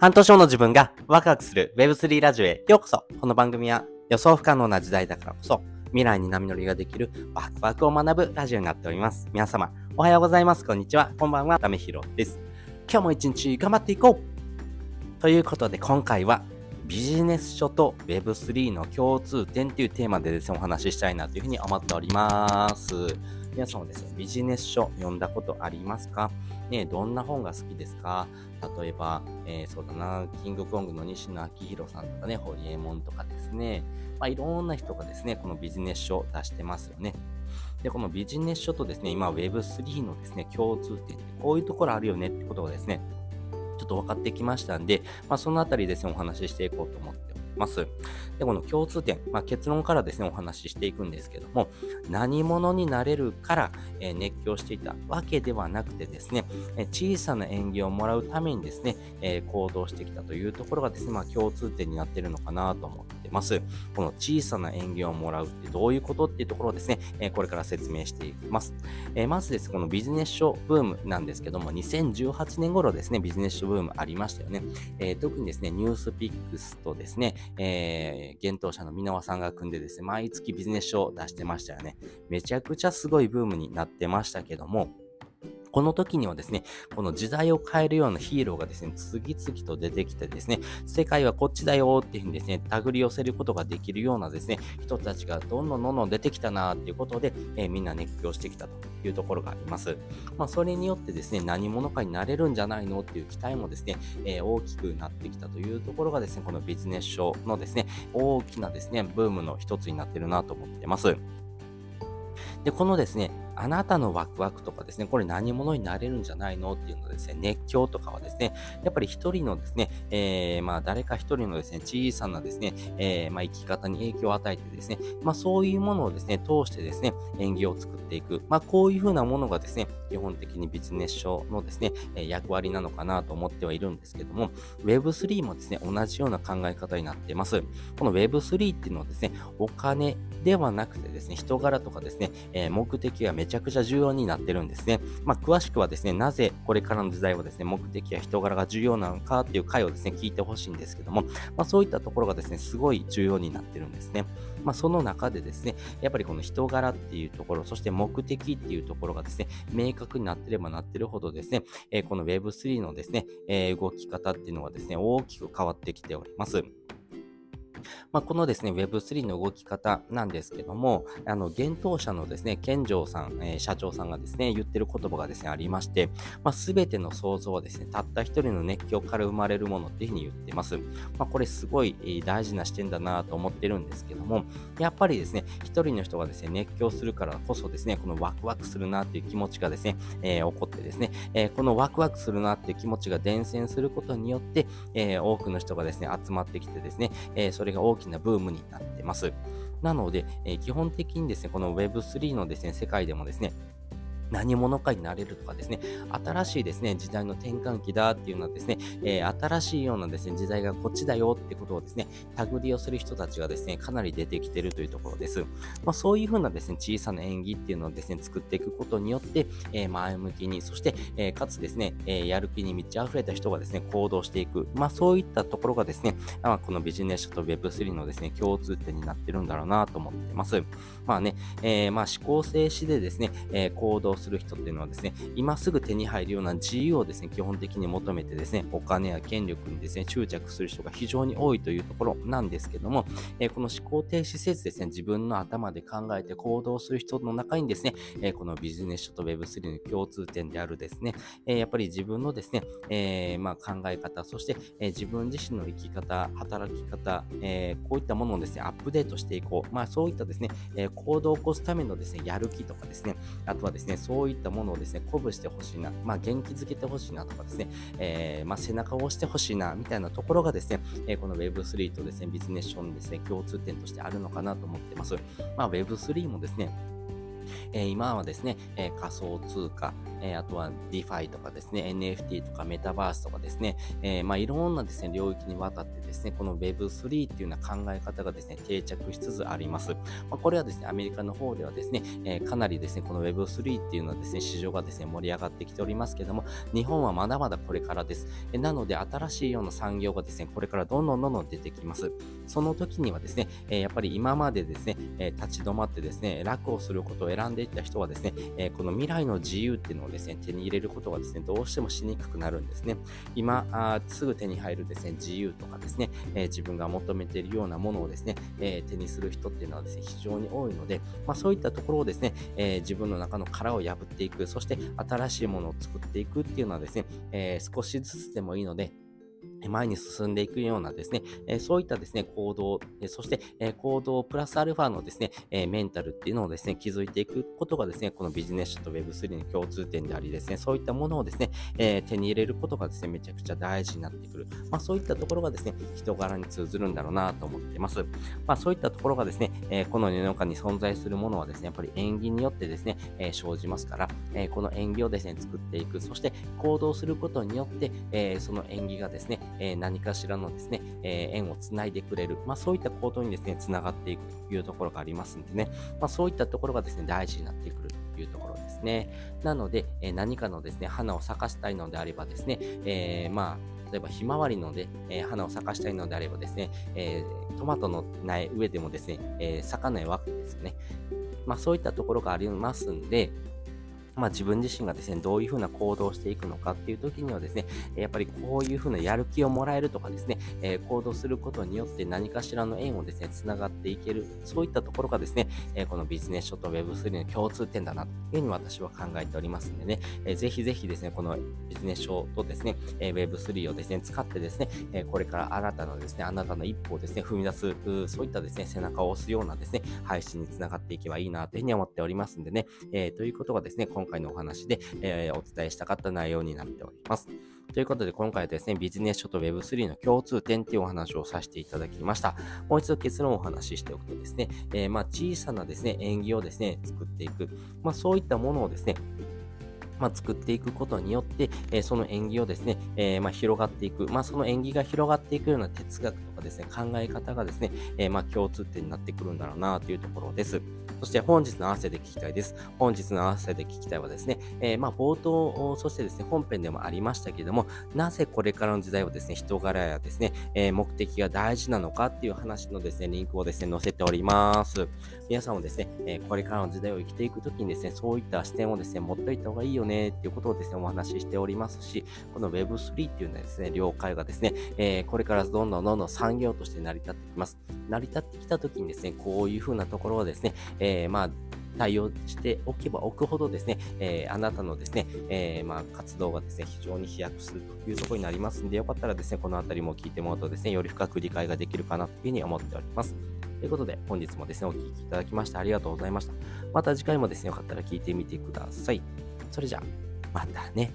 半年後の自分がワクワクする Web3 ラジオへようこそこの番組は予想不可能な時代だからこそ未来に波乗りができるワクワクを学ぶラジオになっております。皆様、おはようございます。こんにちは。こんばんは。ためひろです。今日も一日頑張っていこうということで今回はビジネス書と Web3 の共通点というテーマでですね、お話ししたいなというふうに思っております。皆さんもですね、ビジネス書読んだことありますか？ね、どんな本が好きですか？例えば、えー、そうだな、キングコングの西野昭弘さんとかね、ホリエモンとかですね、まあ、いろんな人がですね、このビジネス書を出してますよね。で、このビジネス書とですね、今 Web3 のですね、共通点ってこういうところあるよねってことがですね、ちょっと分かってきましたんで、まあ、そのあたりですね、お話ししていこうと思ってます。で、この共通点、まあ、結論からですね、お話ししていくんですけども、何者になれるから、え、熱狂していたわけではなくてですね、え、小さな縁起をもらうためにですね、え、行動してきたというところがですね、まあ、共通点になっているのかなと思ってます。この小さな縁起をもらうってどういうことっていうところをですね、えこれから説明していきます。えまずです、このビジネス書ブームなんですけども、2018年頃ですね、ビジネス書ブームありましたよね。え特にですね、ニュースピックスとですね、えー、現当社の箕輪さんが組んでですね、毎月ビジネス書を出してましたよね。めちゃくちゃすごいブームになってましたけども、この時にはですね、この時代を変えるようなヒーローがですね、次々と出てきてですね、世界はこっちだよっていうふうにですね、手繰り寄せることができるようなですね、人たちがどんどんどんどん出てきたなっていうことで、えー、みんな熱狂してきたというところがあります。まあ、それによってですね、何者かになれるんじゃないのっていう期待もですね、えー、大きくなってきたというところがですね、このビジネス書のですね、大きなですね、ブームの一つになってるなと思ってます。で、このですね、あなたのワクワクとかですね、これ何者になれるんじゃないのっていうのですね、熱狂とかはですね、やっぱり一人のですね、えー、まあ誰か一人のですね、小さなですね、えー、まあ生き方に影響を与えてですね、まあそういうものをですね、通してですね、演技を作っていく。まあこういうふうなものがですね、基本的にビジネス書のですね、役割なのかなと思ってはいるんですけども、Web3 もですね、同じような考え方になっています。この Web3 っていうのはですね、お金ではなくてですね、人柄とかですね、えー、目的がめちゃくちゃ重要になってるんですね。まあ、詳しくはですね、なぜこれからの時代はですね、目的や人柄が重要なのかっていう回をですね、聞いてほしいんですけども、まあ、そういったところがですね、すごい重要になってるんですね。まあ、その中でですね、やっぱりこの人柄っていうところ、そして目的っていうところがですね、明確になってればなってるほどですね、えー、この Web3 のですね、えー、動き方っていうのはですね、大きく変わってきております。まあ、このですね、Web3 の動き方なんですけども、あの、現当社のですね、健城さん、えー、社長さんがですね、言ってる言葉がですね、ありまして、まあ、全ての創造はですね、たった一人の熱狂から生まれるものっていうふうに言ってます。まあ、これすごい大事な視点だなと思ってるんですけども、やっぱりですね、一人の人がですね、熱狂するからこそですね、このワクワクするなっていう気持ちがですね、えー、起こってですね、えー、このワクワクするなっていう気持ちが伝染することによって、えー、多くの人がですね、集まってきてですね、えそれが大きなブームになってます。なので、え基本的にですね、この Web3 のですね、世界でもですね、何者かになれるとかですね、新しいですね、時代の転換期だっていうのはですね、えー、新しいようなですね、時代がこっちだよってことをですね、手繰り寄せる人たちがですね、かなり出てきてるというところです。まあ、そういうふうなですね、小さな演技っていうのをですね、作っていくことによって、えー、前向きに、そして、えー、かつですね、えやる気に満ち溢れた人がですね、行動していく。まあ、そういったところがですね、まあ、このビジネス書と Web3 のですね、共通点になってるんだろうなと思ってます。まあね、えまあ、思考停止でですね、え行動する人っていうのはですね、今すぐ手に入るような自由をですね、基本的に求めてですね、お金や権力にですね、執着する人が非常に多いというところなんですけども、えー、この思考停止せずですね、自分の頭で考えて行動する人の中にですね、えー、このビジネス書と Web3 の共通点であるですね、えー、やっぱり自分のですね、えまあ、考え方、そして、え自分自身の生き方、働き方、えこういったものをですね、アップデートしていこう。まあ、そういったですね、え行動を起こすためのですね、やる気とかですね、あとはですね、そういったものをですね、鼓舞してほしいな、まあ、元気づけてほしいなとかですね、えー、まあ、背中を押してほしいな、みたいなところがですね、え、この Web3 とですね、ビジネス書のですね、共通点としてあるのかなと思ってます。まあ、Web3 もですね、え、今はですね、え、仮想通貨、え、あとは DeFi とかですね、NFT とかメタバースとかですね、えまあ、いろんなですね、領域にわたってですね、この Web3 っていうような考え方がですね、定着しつつあります。まあ、これはですね、アメリカの方ではですね、えかなりですね、この Web3 っていうのはですね、市場がですね、盛り上がってきておりますけども、日本はまだまだこれからです。えなので、新しいような産業がですね、これからどんどんどんどん出てきます。その時にはですね、えやっぱり今までですね、え立ち止まってですね、楽をすることを選んでいった人はですね、えこの未来の自由っていうのをですね、手に入れることがですね、どうしてもしにくくなるんですね。今、あすぐ手に入るですね、自由とかですね、え自分が求めているようなものをですね、え手にする人っていうのはですね、非常に多いので、まあ、そういったところをですね、え自分の中の殻を破っていく、そして新しいものを作っていくっていうのはですね、え少しずつでもいいので、前に進んでいくようなですね、えそういったですね、行動、えそして、え行動プラスアルファのですね、えメンタルっていうのをですね、築いていくことがですね、このビジネス書と Web3 の共通点でありですね、そういったものをですね、え手に入れることがですね、めちゃくちゃ大事になってくる。まあそういったところがですね、人柄に通ずるんだろうなと思ってます。まあそういったところがですね、えこの世の中に存在するものはですね、やっぱり縁起によってですね、え生じますから、えこの縁起をですね、作っていく。そして行動することによって、えその縁起がですね、え何かしらのですね、え、縁をつないでくれる、まあ、そういった行動にですね、つながっていくというところがありますんでね、まあ、そういったところがですね、大事になってくるというところですね。なので、え、何かのですね、花を咲かしたいのであればですね、えー、まあ、例えばひまわりので、えー、花を咲かしたいのであればですね、えー、トマトの苗上でもですね、えー、咲かないわけですよね。まあそういったところがありますんで、まあ、自分自身がですね、どういうふうな行動をしていくのかっていう時にはですね、やっぱりこういうふうなやる気をもらえるとかですね、えー、行動することによって何かしらの縁をですね、つながっていける、そういったところがですね、えー、このビジネス書と Web3 の共通点だなというふうに私は考えておりますんでね、えー、ぜひぜひですね、このビジネス書とですね、え Web3 をですね、使ってですね、えこれから新たなですね、あなたの一歩をですね、踏み出す、そういったですね、背中を押すようなですね、配信につながっていけばいいなというふうに思っておりますんでね、えということがですね、今回のお話で、えー、お伝えしたかった内容になっております。ということで、今回はですね、ビジネス書と Web3 の共通点っていうお話をさせていただきました。もう一度結論をお話ししておくとですね、えー、まあ、小さなですね、縁起をですね、作っていく。まあ、そういったものをですね、まあ、作っていくことによって、えー、その縁起をですね、えー、まあ、広がっていく。まあ、その縁起が広がっていくような哲学とかですね、考え方がですね、えー、ま共通点になってくるんだろうなというところです。そして本日の合わせで聞きたいです。本日の合わせで聞きたいはですね、えま冒頭、そしてですね、本編でもありましたけれども、なぜこれからの時代はですね、人柄やですね、え目的が大事なのかっていう話のですね、リンクをですね、載せております。皆さんもですね、えこれからの時代を生きていくときにですね、そういった視点をですね、持っておいた方がいいよねっていうことをですね、お話ししておりますし、この Web3 っていうのはですね、了解がですね、えこれからどんどんどんどん産業として成り立ってきます。成り立ってきたときにですね、こういう風なところをですね、えー、えまあ、対応しておけば置くほどですね、えー、あなたのですね、えー、まあ、活動がですね、非常に飛躍するというところになりますんで、よかったらですね、このあたりも聞いてもらうとですね、より深く理解ができるかなというふうに思っております。ということで、本日もですね、お聴きいただきましてありがとうございました。また次回もですね、よかったら聞いてみてください。それじゃあ、またね。